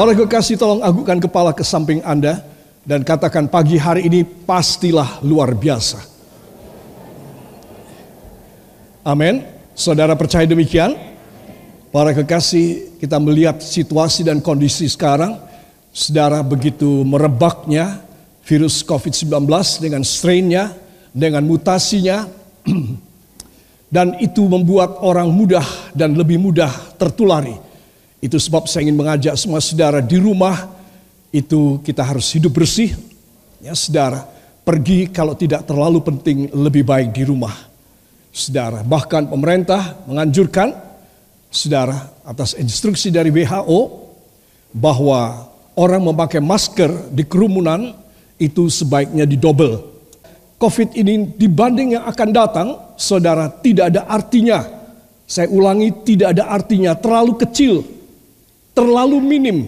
Para kekasih tolong agukkan kepala ke samping Anda dan katakan pagi hari ini pastilah luar biasa. Amin. Saudara percaya demikian? Para kekasih, kita melihat situasi dan kondisi sekarang, saudara begitu merebaknya virus COVID-19 dengan strainnya, dengan mutasinya, dan itu membuat orang mudah dan lebih mudah tertulari. Itu sebab saya ingin mengajak semua saudara di rumah, itu kita harus hidup bersih. Ya saudara, pergi kalau tidak terlalu penting lebih baik di rumah. Saudara, bahkan pemerintah menganjurkan saudara atas instruksi dari WHO bahwa orang memakai masker di kerumunan itu sebaiknya didobel. Covid ini dibanding yang akan datang, saudara tidak ada artinya. Saya ulangi tidak ada artinya, terlalu kecil, terlalu minim.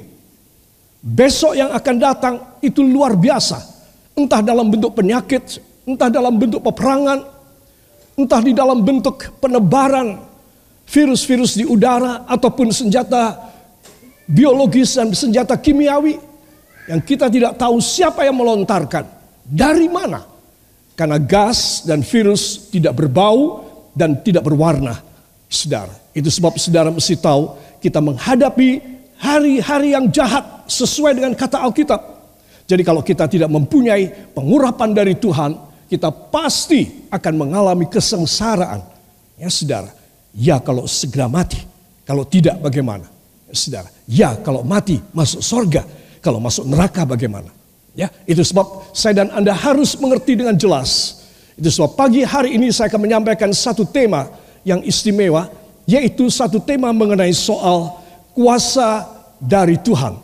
Besok yang akan datang itu luar biasa. Entah dalam bentuk penyakit, entah dalam bentuk peperangan, entah di dalam bentuk penebaran virus-virus di udara ataupun senjata biologis dan senjata kimiawi yang kita tidak tahu siapa yang melontarkan, dari mana. Karena gas dan virus tidak berbau dan tidak berwarna, saudara. Itu sebab saudara mesti tahu kita menghadapi hari-hari yang jahat sesuai dengan kata Alkitab. Jadi kalau kita tidak mempunyai pengurapan dari Tuhan, kita pasti akan mengalami kesengsaraan. Ya saudara, ya kalau segera mati, kalau tidak bagaimana? Ya, saudara, ya kalau mati masuk sorga, kalau masuk neraka bagaimana? Ya, itu sebab saya dan Anda harus mengerti dengan jelas. Itu sebab pagi hari ini saya akan menyampaikan satu tema yang istimewa, yaitu satu tema mengenai soal kuasa dari Tuhan.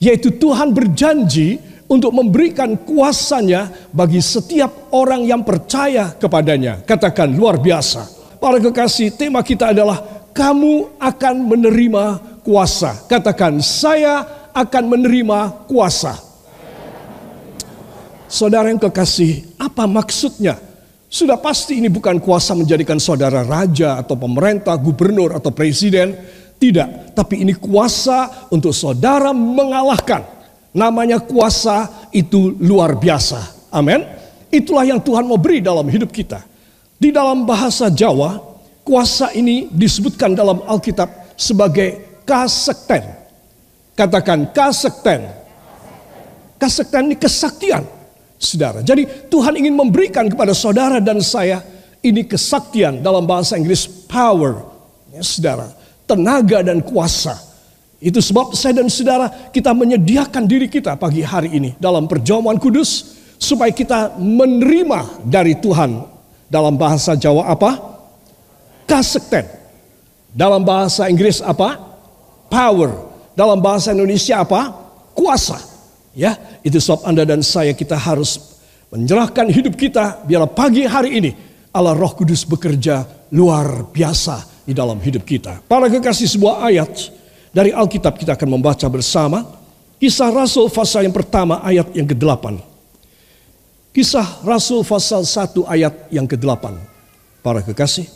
Yaitu Tuhan berjanji untuk memberikan kuasanya bagi setiap orang yang percaya kepadanya. Katakan luar biasa. Para kekasih, tema kita adalah kamu akan menerima kuasa. Katakan saya akan menerima kuasa. Saudara yang kekasih, apa maksudnya? Sudah pasti ini bukan kuasa menjadikan saudara raja atau pemerintah, gubernur atau presiden. Tidak, tapi ini kuasa untuk saudara mengalahkan Namanya kuasa itu luar biasa. Amin. Itulah yang Tuhan mau beri dalam hidup kita. Di dalam bahasa Jawa, kuasa ini disebutkan dalam Alkitab sebagai kasekten. Katakan kasekten. Kasekten ini kesaktian. Saudara. Jadi Tuhan ingin memberikan kepada saudara dan saya ini kesaktian dalam bahasa Inggris power. Ya, saudara, tenaga dan kuasa itu sebab saya dan saudara kita menyediakan diri kita pagi hari ini dalam perjamuan kudus supaya kita menerima dari Tuhan dalam bahasa Jawa apa? Kasekten. Dalam bahasa Inggris apa? Power. Dalam bahasa Indonesia apa? Kuasa. Ya, itu sebab Anda dan saya kita harus menyerahkan hidup kita biar pagi hari ini Allah Roh Kudus bekerja luar biasa di dalam hidup kita. Para kekasih sebuah ayat dari Alkitab kita akan membaca bersama Kisah Rasul pasal yang pertama ayat yang ke-8. Kisah Rasul pasal 1 ayat yang ke-8. Para kekasih.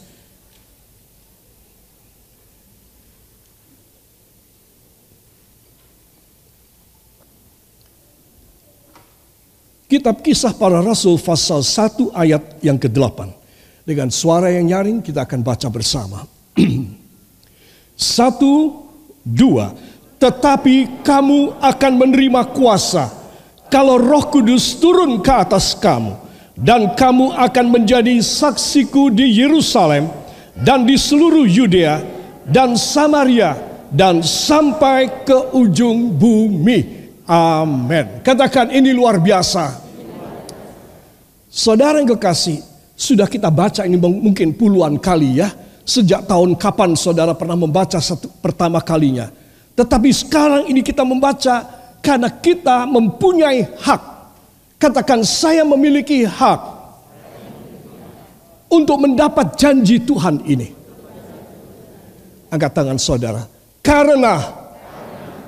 Kitab kisah para rasul pasal 1 ayat yang ke-8. Dengan suara yang nyaring kita akan baca bersama. Satu, Dua, tetapi kamu akan menerima kuasa kalau Roh Kudus turun ke atas kamu dan kamu akan menjadi saksiku di Yerusalem dan di seluruh Yudea dan Samaria dan sampai ke ujung bumi. Amin. Katakan ini luar biasa. Saudara yang kekasih, sudah kita baca ini mungkin puluhan kali ya Sejak tahun kapan saudara pernah membaca satu, pertama kalinya. Tetapi sekarang ini kita membaca karena kita mempunyai hak. Katakan saya memiliki hak untuk mendapat janji Tuhan ini. Angkat tangan saudara. Karena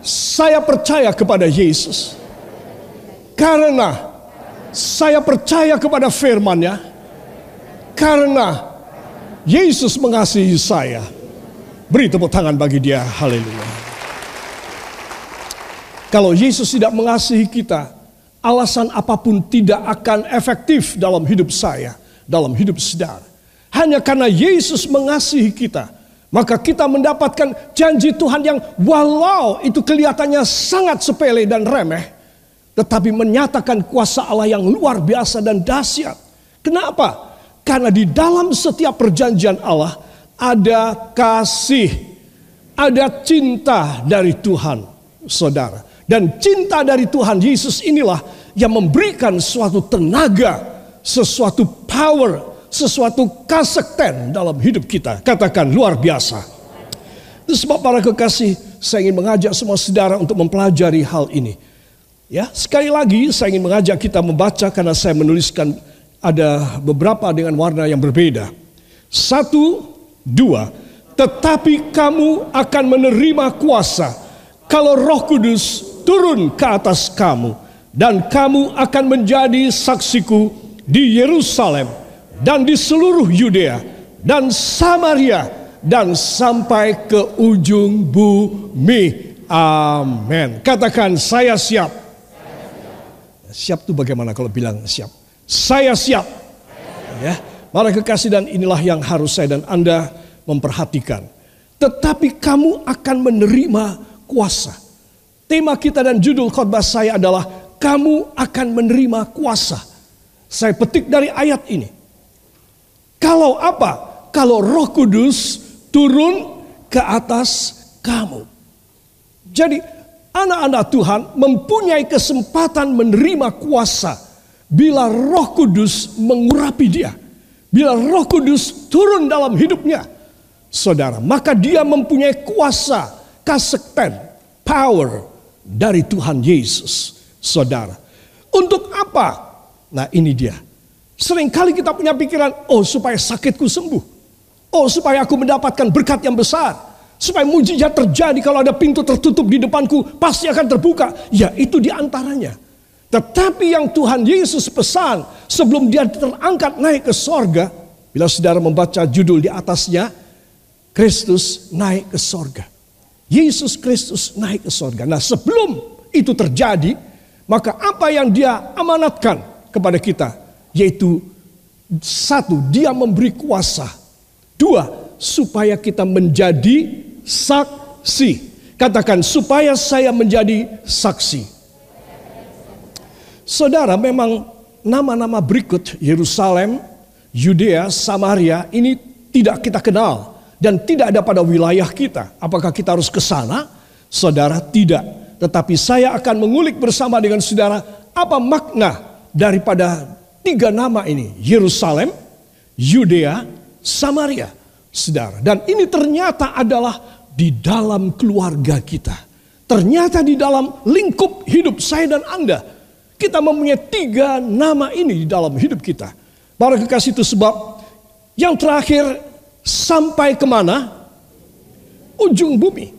saya percaya kepada Yesus. Karena saya percaya kepada firman-Nya. Karena Yesus mengasihi saya. Beri tepuk tangan bagi dia. Haleluya. Kalau Yesus tidak mengasihi kita, alasan apa pun tidak akan efektif dalam hidup saya, dalam hidup saudara. Hanya karena Yesus mengasihi kita, maka kita mendapatkan janji Tuhan yang walau itu kelihatannya sangat sepele dan remeh, tetapi menyatakan kuasa Allah yang luar biasa dan dahsyat. Kenapa? Karena di dalam setiap perjanjian Allah ada kasih, ada cinta dari Tuhan, saudara. Dan cinta dari Tuhan Yesus inilah yang memberikan suatu tenaga, sesuatu power, sesuatu kasekten dalam hidup kita. Katakan luar biasa. Itu sebab para kekasih, saya ingin mengajak semua saudara untuk mempelajari hal ini. Ya, sekali lagi saya ingin mengajak kita membaca karena saya menuliskan ada beberapa dengan warna yang berbeda. Satu, dua. Tetapi kamu akan menerima kuasa kalau Roh Kudus turun ke atas kamu dan kamu akan menjadi saksiku di Yerusalem dan di seluruh Yudea dan Samaria dan sampai ke ujung bumi. Amin. Katakan saya siap. Siap itu bagaimana kalau bilang siap? Saya siap. Ya. Para kekasih dan inilah yang harus saya dan Anda memperhatikan. Tetapi kamu akan menerima kuasa. Tema kita dan judul khotbah saya adalah kamu akan menerima kuasa. Saya petik dari ayat ini. Kalau apa? Kalau Roh Kudus turun ke atas kamu. Jadi anak-anak Tuhan mempunyai kesempatan menerima kuasa bila Roh Kudus mengurapi dia. Bila Roh Kudus turun dalam hidupnya. Saudara, maka dia mempunyai kuasa, kasekten, power dari Tuhan Yesus. Saudara, untuk apa? Nah ini dia. Seringkali kita punya pikiran, oh supaya sakitku sembuh. Oh supaya aku mendapatkan berkat yang besar. Supaya mujizat terjadi kalau ada pintu tertutup di depanku pasti akan terbuka. Ya itu di antaranya. Tetapi yang Tuhan Yesus pesan sebelum dia terangkat naik ke sorga. Bila saudara membaca judul di atasnya. Kristus naik ke sorga. Yesus Kristus naik ke sorga. Nah sebelum itu terjadi. Maka apa yang dia amanatkan kepada kita. Yaitu satu dia memberi kuasa. Dua supaya kita menjadi saksi. Katakan supaya saya menjadi saksi. Saudara, memang nama-nama berikut Yerusalem, Yudea, Samaria ini tidak kita kenal dan tidak ada pada wilayah kita. Apakah kita harus ke sana? Saudara, tidak. Tetapi saya akan mengulik bersama dengan saudara apa makna daripada tiga nama ini. Yerusalem, Yudea, Samaria. Saudara, dan ini ternyata adalah di dalam keluarga kita. Ternyata di dalam lingkup hidup saya dan Anda kita mempunyai tiga nama ini di dalam hidup kita. Para kekasih itu sebab yang terakhir sampai ke mana? Ujung bumi.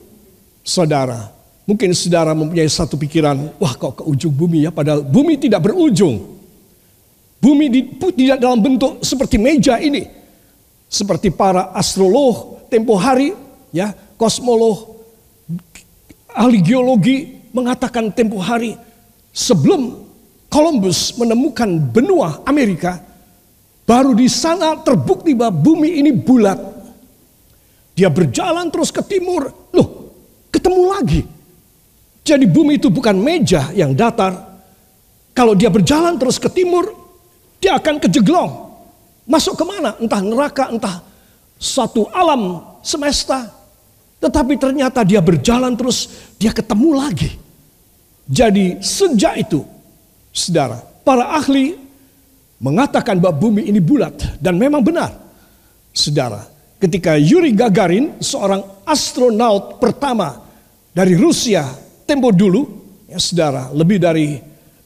Saudara, mungkin saudara mempunyai satu pikiran, wah kok ke ujung bumi ya, padahal bumi tidak berujung. Bumi tidak dalam bentuk seperti meja ini. Seperti para astrolog tempo hari, ya kosmolog, ahli geologi mengatakan tempo hari sebelum Columbus menemukan benua Amerika, baru di sana terbukti bahwa bumi ini bulat. Dia berjalan terus ke timur, loh ketemu lagi. Jadi bumi itu bukan meja yang datar. Kalau dia berjalan terus ke timur, dia akan kejeglong. Masuk ke mana? Entah neraka, entah satu alam semesta. Tetapi ternyata dia berjalan terus, dia ketemu lagi. Jadi sejak itu Saudara, para ahli mengatakan bahwa bumi ini bulat dan memang benar. Saudara, ketika Yuri Gagarin, seorang astronaut pertama dari Rusia tempo dulu, ya saudara, lebih dari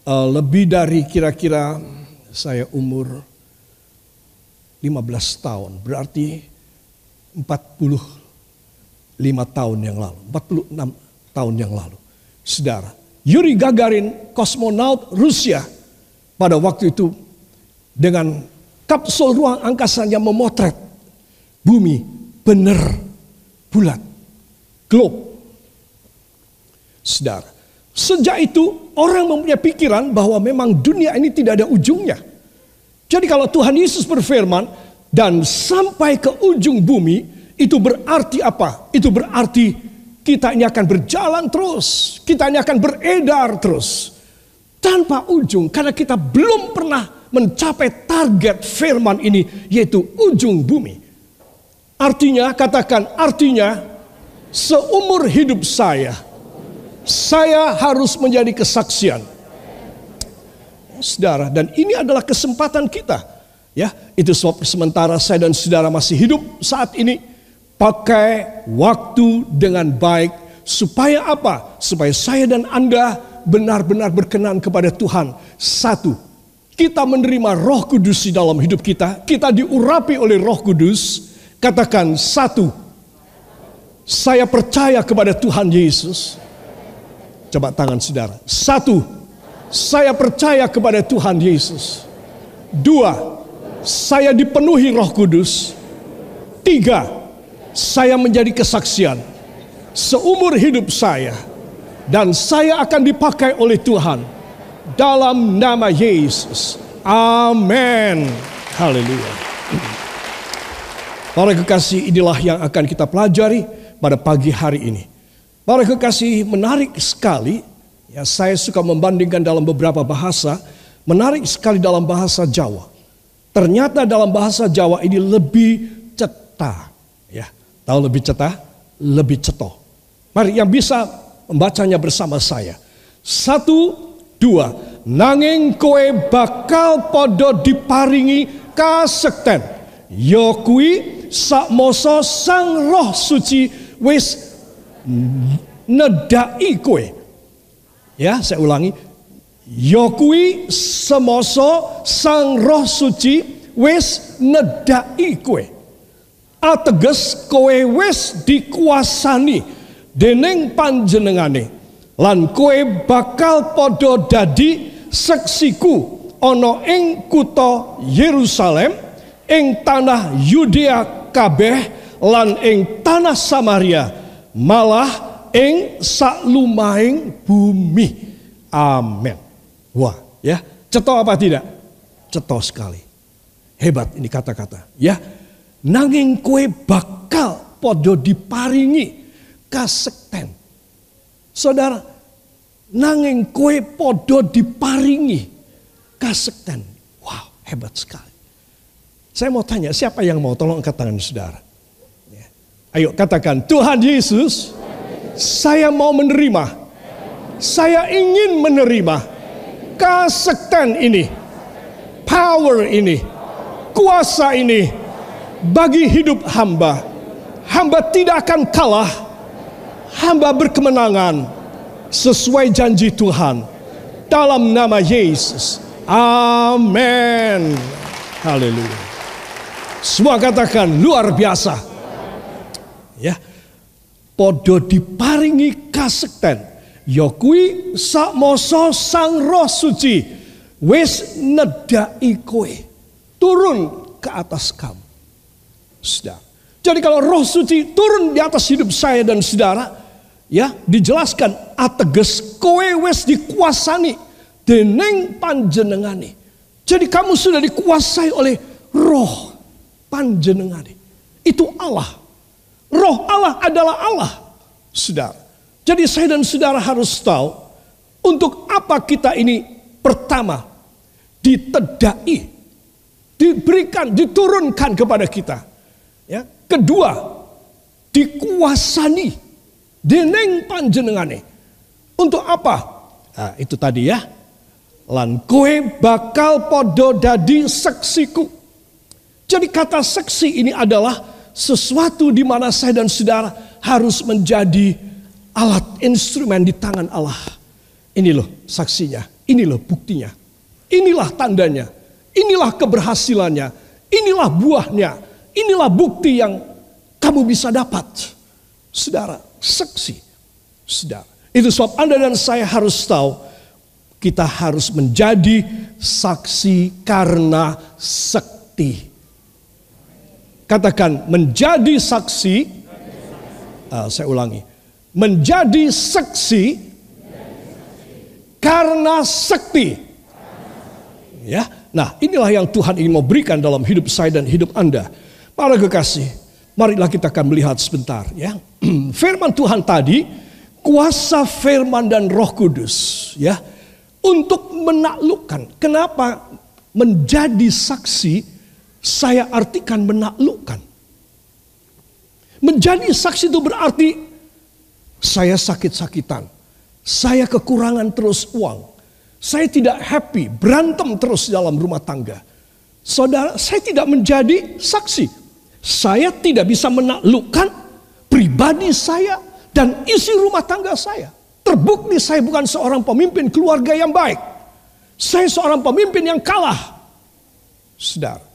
uh, lebih dari kira-kira saya umur 15 tahun, berarti 45 tahun yang lalu, 46 tahun yang lalu. Saudara, Yuri Gagarin, kosmonaut Rusia, pada waktu itu dengan kapsul ruang angkasa yang memotret bumi benar bulat, globe. Saudara, Sejak itu orang mempunyai pikiran bahwa memang dunia ini tidak ada ujungnya. Jadi kalau Tuhan Yesus berfirman dan sampai ke ujung bumi itu berarti apa? Itu berarti kita ini akan berjalan terus. Kita ini akan beredar terus. Tanpa ujung karena kita belum pernah mencapai target firman ini yaitu ujung bumi. Artinya katakan artinya seumur hidup saya saya harus menjadi kesaksian. Saudara, dan ini adalah kesempatan kita. Ya, itu sebab sementara saya dan saudara masih hidup saat ini pakai waktu dengan baik supaya apa? Supaya saya dan Anda benar-benar berkenan kepada Tuhan. Satu, kita menerima Roh Kudus di dalam hidup kita, kita diurapi oleh Roh Kudus. Katakan satu, saya percaya kepada Tuhan Yesus. Coba tangan saudara. Satu, saya percaya kepada Tuhan Yesus. Dua, saya dipenuhi roh kudus. Tiga, saya menjadi kesaksian. Seumur hidup saya. Dan saya akan dipakai oleh Tuhan. Dalam nama Yesus. Amin. Haleluya. Para kekasih inilah yang akan kita pelajari pada pagi hari ini. Para kekasih menarik sekali, ya saya suka membandingkan dalam beberapa bahasa, menarik sekali dalam bahasa Jawa. Ternyata dalam bahasa Jawa ini lebih cetah, ya. Tahu lebih cetah? Lebih ceto. Mari yang bisa membacanya bersama saya. Satu, dua. Nanging koe bakal podo diparingi kasekten. Yokui sak moso sang roh suci wis nedai kowe. Ya, saya ulangi. Yokui semoso sang roh suci wis nedai kowe. Ateges kowe wis dikuasani dening panjenengane. Lan kowe bakal podo dadi seksiku ono ing kutha Yerusalem, ing tanah Yudea kabeh lan ing tanah Samaria malah ing saklumaing bumi. Amin. Wah, ya. Ceto apa tidak? Ceto sekali. Hebat ini kata-kata, ya. Nanging kue bakal podo diparingi kasekten. Saudara, nanging kue podo diparingi kasekten. Wow, hebat sekali. Saya mau tanya, siapa yang mau tolong angkat tangan saudara? Ayo katakan, Tuhan Yesus, saya mau menerima. Saya ingin menerima kasekten ini, power ini, kuasa ini bagi hidup hamba. Hamba tidak akan kalah. Hamba berkemenangan sesuai janji Tuhan dalam nama Yesus. Amin. Haleluya. Semua katakan luar biasa ya podo diparingi kasekten ya kuwi sakmoso sang roh suci wis nedai kowe turun ke atas kamu sudah jadi kalau roh suci turun di atas hidup saya dan saudara ya dijelaskan ateges kowe wis dikuasani deneng panjenengani jadi kamu sudah dikuasai oleh roh panjenengani itu Allah Roh Allah adalah Allah. Saudara. Jadi saya dan saudara harus tahu untuk apa kita ini pertama ditedai, diberikan, diturunkan kepada kita. Ya. Kedua, dikuasani deneng panjenengane. Untuk apa? Nah, itu tadi ya. Lan kowe bakal podo dadi seksiku. Jadi kata seksi ini adalah sesuatu di mana saya dan saudara harus menjadi alat instrumen di tangan Allah. Ini loh saksinya, ini loh buktinya, inilah tandanya, inilah keberhasilannya, inilah buahnya, inilah bukti yang kamu bisa dapat. Saudara, saksi. Saudara, itu sebab Anda dan saya harus tahu kita harus menjadi saksi karena sekti. Katakan menjadi saksi. Uh, saya ulangi. Menjadi saksi Karena sakti. Ya. Nah, inilah yang Tuhan ingin mau berikan dalam hidup saya dan hidup Anda. Para kekasih, marilah kita akan melihat sebentar ya. firman Tuhan tadi, kuasa firman dan Roh Kudus ya untuk menaklukkan. Kenapa menjadi saksi saya artikan menaklukkan. Menjadi saksi itu berarti saya sakit-sakitan. Saya kekurangan terus uang. Saya tidak happy, berantem terus dalam rumah tangga. Saudara, saya tidak menjadi saksi. Saya tidak bisa menaklukkan pribadi saya dan isi rumah tangga saya. Terbukti saya bukan seorang pemimpin keluarga yang baik. Saya seorang pemimpin yang kalah. Saudara.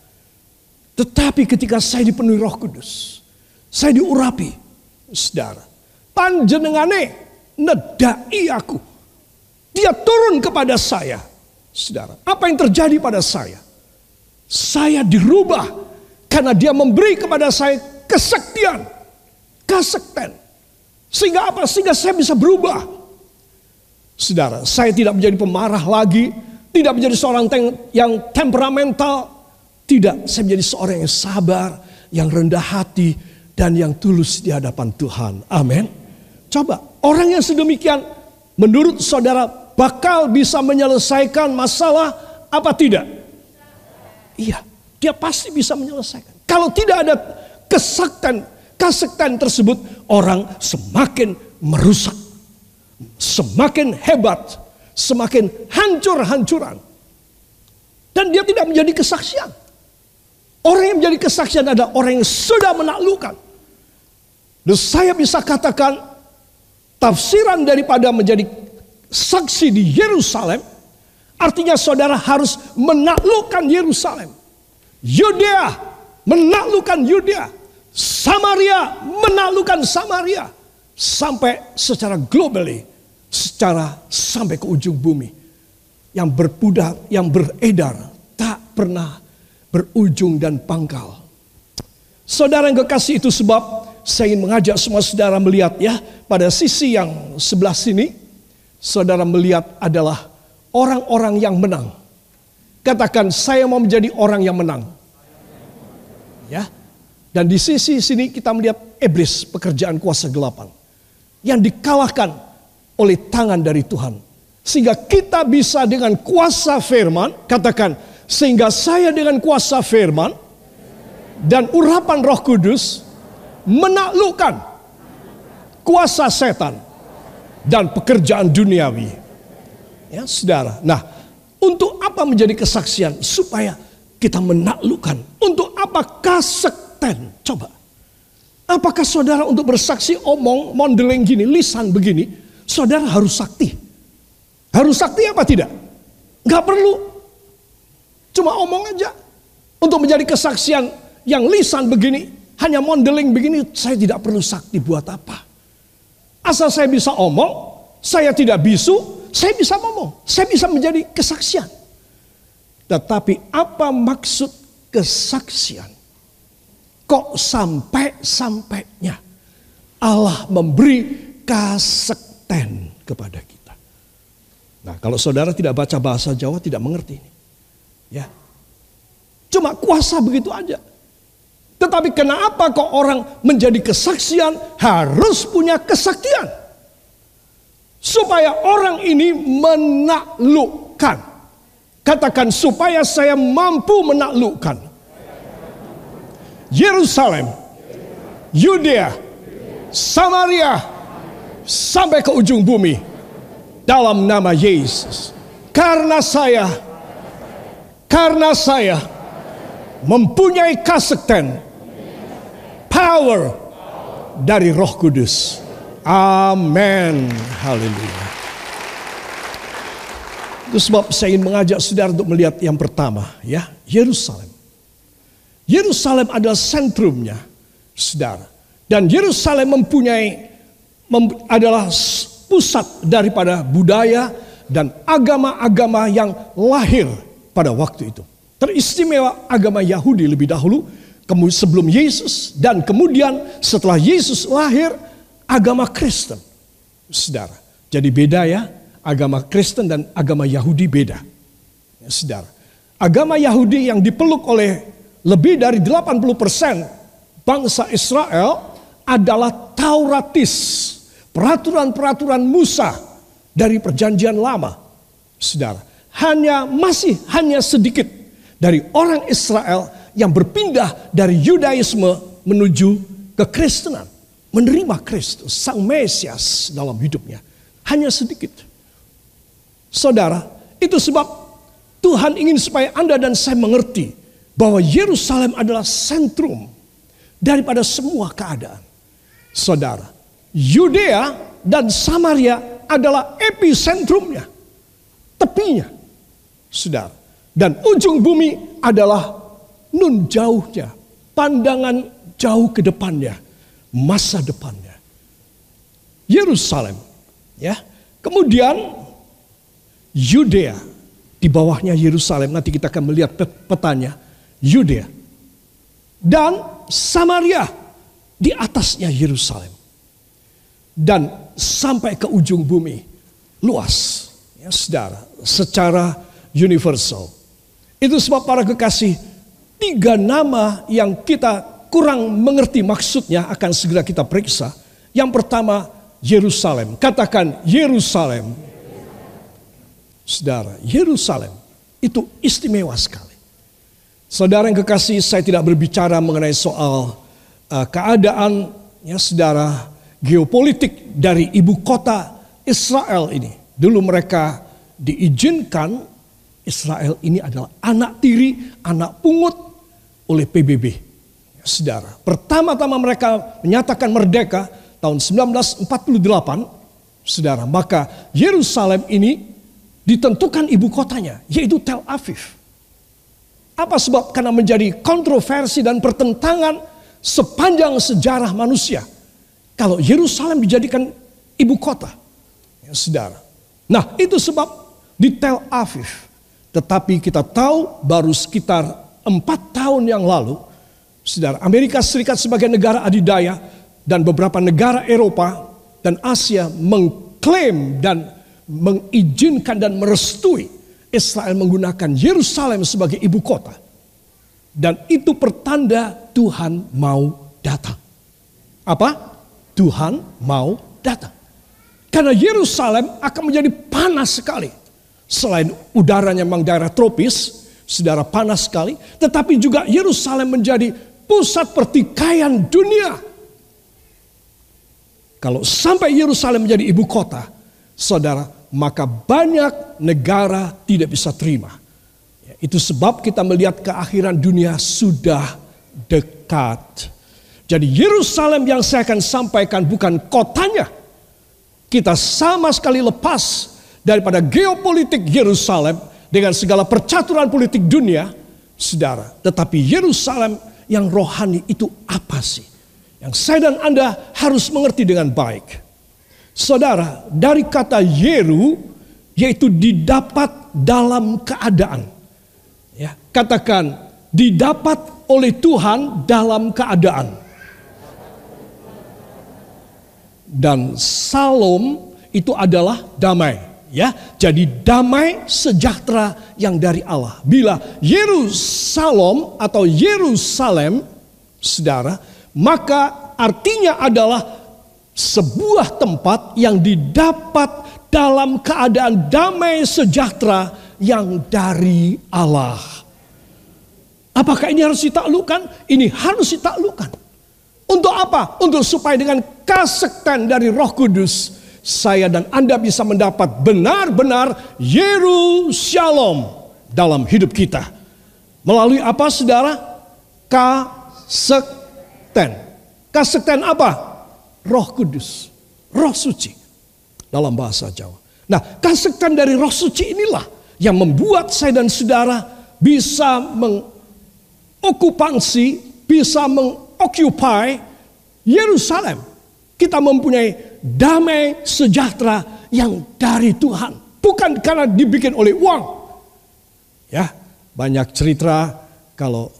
Tetapi ketika saya dipenuhi roh kudus. Saya diurapi. Saudara. Panjenengane nedai aku dia turun kepada saya. Saudara, apa yang terjadi pada saya? Saya dirubah karena dia memberi kepada saya kesaktian, kesekten. Sehingga apa? Sehingga saya bisa berubah. Saudara, saya tidak menjadi pemarah lagi, tidak menjadi seorang yang temperamental, tidak, saya menjadi seorang yang sabar, yang rendah hati, dan yang tulus di hadapan Tuhan. Amin. Coba, orang yang sedemikian, menurut saudara bakal bisa menyelesaikan masalah apa tidak? Iya, dia pasti bisa menyelesaikan. Kalau tidak ada kesaktan, kesaktan tersebut, orang semakin merusak. Semakin hebat, semakin hancur-hancuran. Dan dia tidak menjadi kesaksian. Orang yang menjadi kesaksian adalah orang yang sudah menaklukkan. Dan saya bisa katakan tafsiran daripada menjadi saksi di Yerusalem, artinya saudara harus menaklukkan Yerusalem. Yudea menaklukkan Yudea. Samaria menaklukkan Samaria. Sampai secara globally, secara sampai ke ujung bumi. Yang berpudak, yang beredar, tak pernah berujung dan pangkal. Saudara yang kekasih itu sebab saya ingin mengajak semua saudara melihat ya pada sisi yang sebelah sini saudara melihat adalah orang-orang yang menang. Katakan saya mau menjadi orang yang menang. Ya. Dan di sisi sini kita melihat iblis pekerjaan kuasa gelapan yang dikalahkan oleh tangan dari Tuhan. Sehingga kita bisa dengan kuasa firman, katakan sehingga saya dengan kuasa firman dan urapan Roh Kudus menaklukkan kuasa setan dan pekerjaan duniawi. Ya, Saudara. Nah, untuk apa menjadi kesaksian? Supaya kita menaklukkan. Untuk apa kasekten? Coba. Apakah saudara untuk bersaksi omong, modeling gini, lisan begini, saudara harus sakti? Harus sakti apa tidak? Gak perlu. Cuma omong aja. Untuk menjadi kesaksian yang lisan begini, hanya modeling begini, saya tidak perlu sakti buat apa? Asal saya bisa omong, saya tidak bisu, saya bisa ngomong. Saya bisa menjadi kesaksian. Tetapi apa maksud kesaksian? Kok sampai-sampainya Allah memberi kasekten kepada kita. Nah kalau saudara tidak baca bahasa Jawa tidak mengerti ini. Ya. Cuma kuasa begitu aja. Tetapi kenapa kok orang menjadi kesaksian harus punya kesaktian? Supaya orang ini menaklukkan. Katakan supaya saya mampu menaklukkan. Yerusalem, Yudea, Samaria, sampai ke ujung bumi. Dalam nama Yesus. Karena saya, karena saya mempunyai kasekten power dari Roh Kudus. Amin. Haleluya. Itu sebab saya ingin mengajak saudara untuk melihat yang pertama, ya, Yerusalem. Yerusalem adalah sentrumnya, saudara. Dan Yerusalem mempunyai mem, adalah pusat daripada budaya dan agama-agama yang lahir pada waktu itu. Teristimewa agama Yahudi lebih dahulu sebelum Yesus dan kemudian setelah Yesus lahir agama Kristen. Saudara. Jadi beda ya Agama Kristen dan agama Yahudi beda. Ya, saudara. Agama Yahudi yang dipeluk oleh lebih dari 80% bangsa Israel adalah Tauratis. Peraturan-peraturan Musa dari perjanjian lama. Saudara. Hanya masih hanya sedikit dari orang Israel yang berpindah dari Yudaisme menuju kekristenan menerima Kristus, Sang Mesias dalam hidupnya. Hanya sedikit. Saudara, itu sebab Tuhan ingin supaya Anda dan saya mengerti bahwa Yerusalem adalah sentrum daripada semua keadaan. Saudara, Yudea dan Samaria adalah epicentrumnya, tepinya. Saudara, dan ujung bumi adalah nun jauhnya, pandangan jauh ke depannya masa depannya. Yerusalem, ya. Kemudian Yudea di bawahnya Yerusalem. Nanti kita akan melihat petanya. Yudea dan Samaria di atasnya Yerusalem. Dan sampai ke ujung bumi luas, ya saudara, secara universal. Itu sebab para kekasih, tiga nama yang kita kurang mengerti maksudnya akan segera kita periksa. Yang pertama Yerusalem. Katakan Yerusalem. Saudara, Yerusalem itu istimewa sekali. Saudara yang kekasih, saya tidak berbicara mengenai soal uh, keadaan ya saudara geopolitik dari ibu kota Israel ini. Dulu mereka diizinkan Israel ini adalah anak tiri, anak pungut oleh PBB. Saudara, pertama-tama mereka menyatakan merdeka tahun 1948, Saudara, maka Yerusalem ini ditentukan ibu kotanya, yaitu Tel Aviv. Apa sebab? Karena menjadi kontroversi dan pertentangan sepanjang sejarah manusia. Kalau Yerusalem dijadikan ibu kota, ya, saudara. Nah, itu sebab di Tel Aviv. Tetapi kita tahu baru sekitar empat tahun yang lalu, Saudara, Amerika Serikat sebagai negara adidaya dan beberapa negara Eropa dan Asia mengklaim dan mengizinkan dan merestui Israel menggunakan Yerusalem sebagai ibu kota. Dan itu pertanda Tuhan mau datang. Apa? Tuhan mau datang. Karena Yerusalem akan menjadi panas sekali. Selain udaranya memang daerah tropis, saudara panas sekali. Tetapi juga Yerusalem menjadi pusat pertikaian dunia. Kalau sampai Yerusalem menjadi ibu kota, saudara, maka banyak negara tidak bisa terima. Ya, itu sebab kita melihat keakhiran dunia sudah dekat. Jadi Yerusalem yang saya akan sampaikan bukan kotanya. Kita sama sekali lepas daripada geopolitik Yerusalem dengan segala percaturan politik dunia, saudara. Tetapi Yerusalem yang rohani itu apa sih? Yang saya dan Anda harus mengerti dengan baik. Saudara, dari kata Yeru yaitu didapat dalam keadaan. Ya, katakan didapat oleh Tuhan dalam keadaan. Dan salom itu adalah damai ya. Jadi damai sejahtera yang dari Allah. Bila Yerusalem atau Yerusalem, saudara, maka artinya adalah sebuah tempat yang didapat dalam keadaan damai sejahtera yang dari Allah. Apakah ini harus ditaklukkan? Ini harus ditaklukkan. Untuk apa? Untuk supaya dengan kasektan dari Roh Kudus saya dan Anda bisa mendapat benar-benar Yerusalem dalam hidup kita. Melalui apa saudara? Kasekten. Kasekten apa? Roh Kudus. Roh Suci. Dalam bahasa Jawa. Nah kasekten dari roh suci inilah yang membuat saya dan saudara bisa mengokupansi, bisa mengoccupy Yerusalem. Kita mempunyai damai sejahtera yang dari Tuhan. Bukan karena dibikin oleh uang. Ya, banyak cerita kalau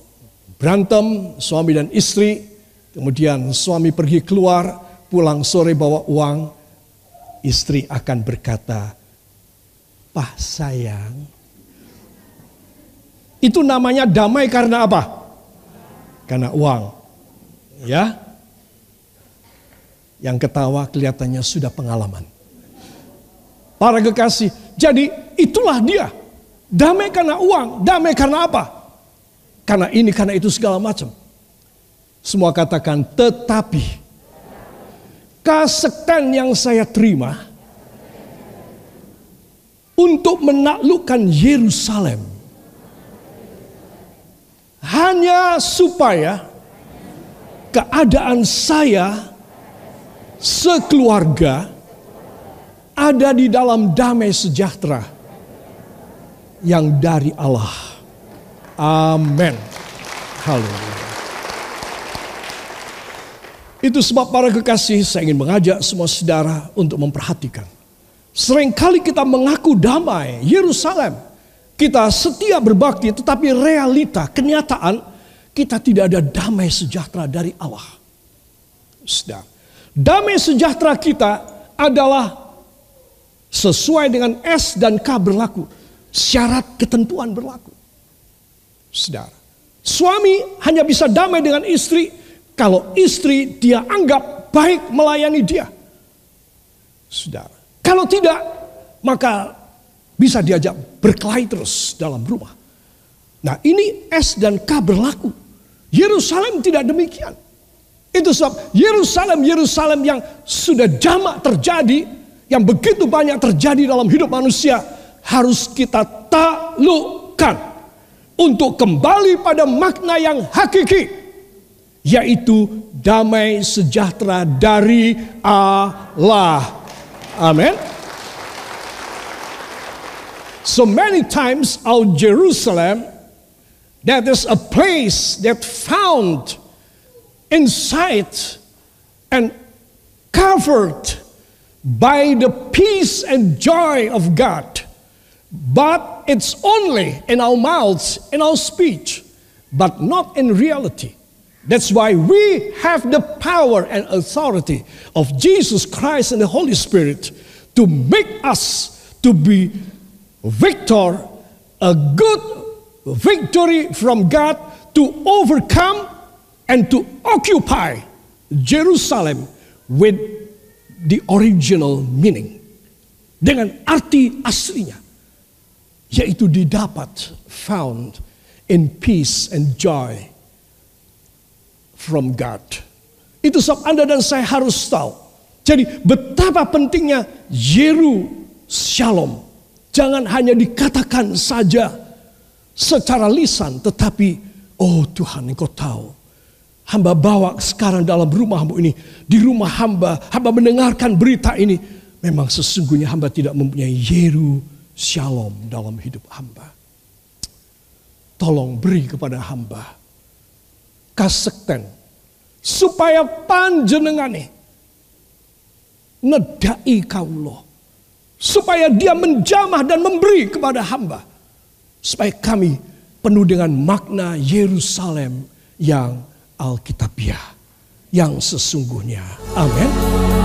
berantem suami dan istri, kemudian suami pergi keluar, pulang sore bawa uang, istri akan berkata, apa sayang? Itu namanya damai karena apa? Karena uang. Ya. Yang ketawa kelihatannya sudah pengalaman. Para kekasih, jadi itulah dia. Damai karena uang, damai karena apa? Karena ini, karena itu segala macam. Semua katakan, tetapi kasekten yang saya terima untuk menaklukkan Yerusalem hanya supaya keadaan saya sekeluarga ada di dalam damai sejahtera yang dari Allah. Amin. Haleluya. Itu sebab para kekasih saya ingin mengajak semua saudara untuk memperhatikan. Seringkali kita mengaku damai, Yerusalem. Kita setia berbakti tetapi realita, kenyataan kita tidak ada damai sejahtera dari Allah. Sudah. Damai sejahtera kita adalah Sesuai dengan S dan K berlaku. Syarat ketentuan berlaku. Saudara. Suami hanya bisa damai dengan istri kalau istri dia anggap baik melayani dia. Saudara. Kalau tidak, maka bisa diajak berkelahi terus dalam rumah. Nah ini S dan K berlaku. Yerusalem tidak demikian. Itu sebab Yerusalem, Yerusalem yang sudah jamak terjadi yang begitu banyak terjadi dalam hidup manusia harus kita taklukkan untuk kembali pada makna yang hakiki yaitu damai sejahtera dari Allah. Amin. So many times our Jerusalem that is a place that found inside and covered by the peace and joy of God. But it's only in our mouths, in our speech, but not in reality. That's why we have the power and authority of Jesus Christ and the Holy Spirit to make us to be victor, a good victory from God to overcome and to occupy Jerusalem with the original meaning dengan arti aslinya yaitu didapat found in peace and joy from God. Itu sebab Anda dan saya harus tahu. Jadi betapa pentingnya Yeru Shalom. Jangan hanya dikatakan saja secara lisan tetapi oh Tuhan engkau tahu hamba bawa sekarang dalam rumahmu ini. Di rumah hamba, hamba mendengarkan berita ini. Memang sesungguhnya hamba tidak mempunyai Yeru Shalom dalam hidup hamba. Tolong beri kepada hamba kasekten supaya panjenengane nedai kaulo supaya dia menjamah dan memberi kepada hamba supaya kami penuh dengan makna Yerusalem yang Alkitabiah yang sesungguhnya. Amin.